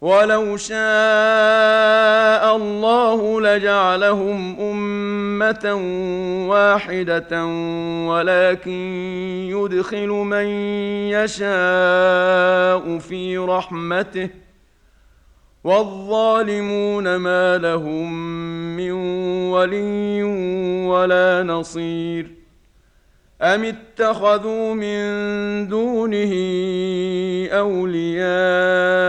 ولو شاء الله لجعلهم أمة واحدة ولكن يدخل من يشاء في رحمته. والظالمون ما لهم من ولي ولا نصير. أم اتخذوا من دونه أولياء؟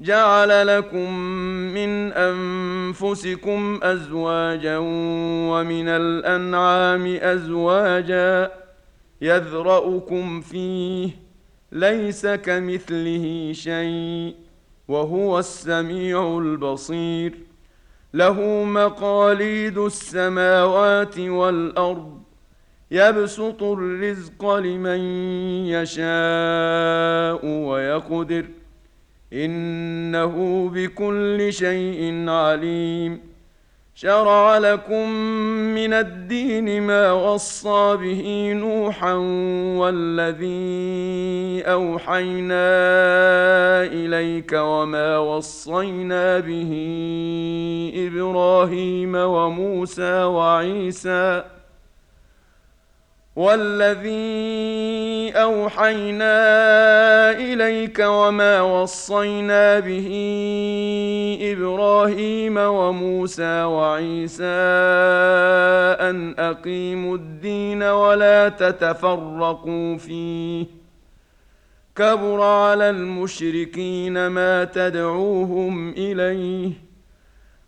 جعل لكم من أنفسكم أزواجا ومن الأنعام أزواجا يذرأكم فيه ليس كمثله شيء وهو السميع البصير. له مقاليد السماوات والأرض يبسط الرزق لمن يشاء ويقدر. إنه بكل شيء عليم. شرع لكم من الدين ما وصى به نوحا والذي أوحينا إليك وما وصينا به إبراهيم وموسى وعيسى والذي أوحينا إليك وما وصينا به إبراهيم وموسى وعيسى أن أقيموا الدين ولا تتفرقوا فيه. كبر على المشركين ما تدعوهم إليه.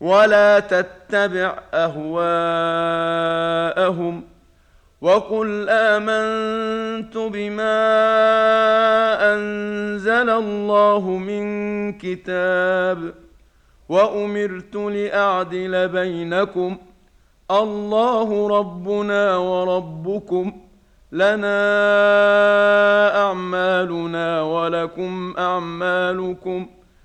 ولا تتبع أهواءهم وقل آمنت بما أنزل الله من كتاب وأمرت لأعدل بينكم الله ربنا وربكم لنا أعمالنا ولكم أعمالكم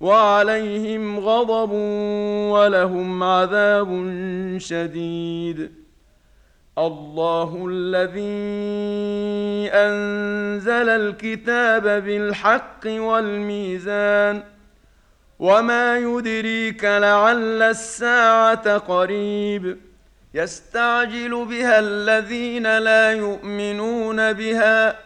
وعليهم غضب ولهم عذاب شديد الله الذي انزل الكتاب بالحق والميزان وما يدريك لعل الساعة قريب يستعجل بها الذين لا يؤمنون بها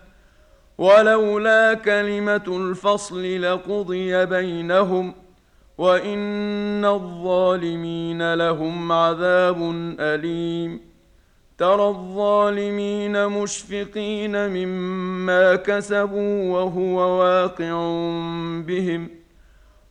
ولولا كلمة الفصل لقضي بينهم وإن الظالمين لهم عذاب أليم. ترى الظالمين مشفقين مما كسبوا وهو واقع بهم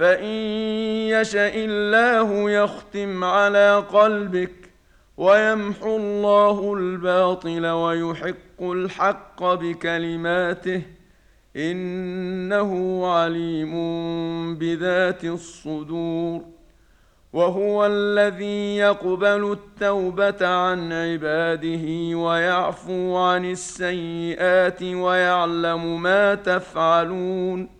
فان يشا الله يختم على قلبك ويمحو الله الباطل ويحق الحق بكلماته انه عليم بذات الصدور وهو الذي يقبل التوبه عن عباده ويعفو عن السيئات ويعلم ما تفعلون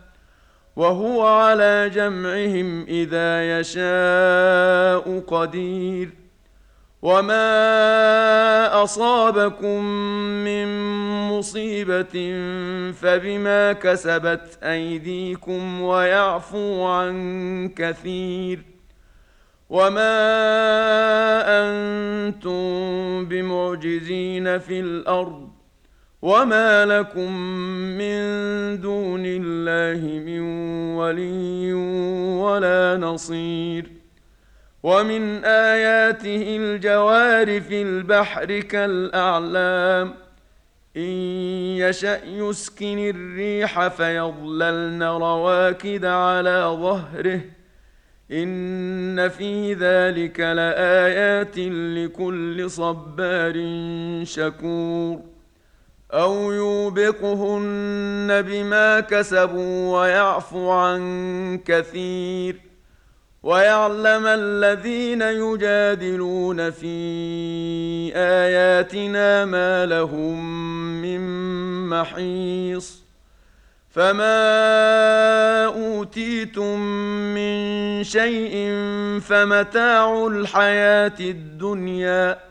وهو على جمعهم إذا يشاء قدير. وما أصابكم من مصيبة فبما كسبت أيديكم ويعفو عن كثير. وما أنتم بمعجزين في الأرض وما لكم من دون الله من ولي ولا نصير ومن اياته الجوار في البحر كالاعلام ان يشا يسكن الريح فيظللن رواكد على ظهره ان في ذلك لايات لكل صبار شكور أو يوبقهن بما كسبوا ويعفو عن كثير ويعلم الذين يجادلون في اياتنا ما لهم من محيص فما اوتيتم من شيء فمتاع الحياة الدنيا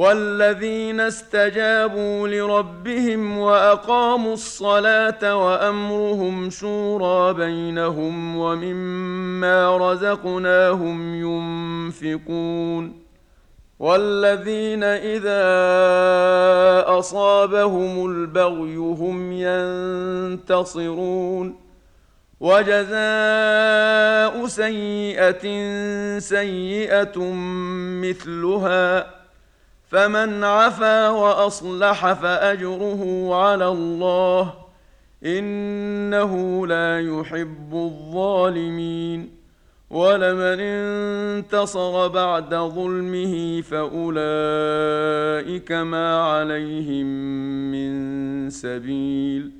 والذين استجابوا لربهم واقاموا الصلاه وامرهم شورى بينهم ومما رزقناهم ينفقون والذين اذا اصابهم البغي هم ينتصرون وجزاء سيئه سيئه مثلها فمن عفا وأصلح فأجره على الله إنه لا يحب الظالمين ولمن انتصر بعد ظلمه فأولئك ما عليهم من سبيل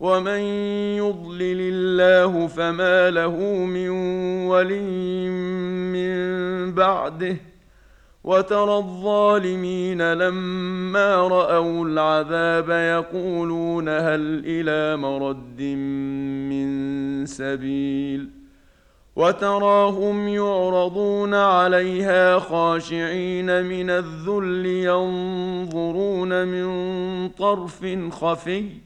ومن يضلل الله فما له من ولي من بعده وترى الظالمين لما راوا العذاب يقولون هل إلى مرد من سبيل وتراهم يعرضون عليها خاشعين من الذل ينظرون من طرف خفي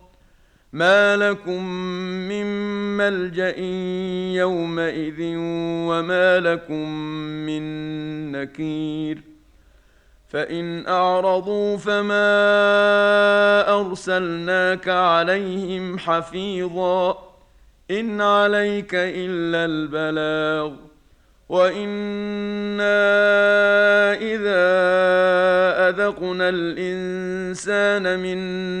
ما لكم من ملجا يومئذ وما لكم من نكير فان اعرضوا فما ارسلناك عليهم حفيظا ان عليك الا البلاغ وأنا اذا اذقنا الانسان منا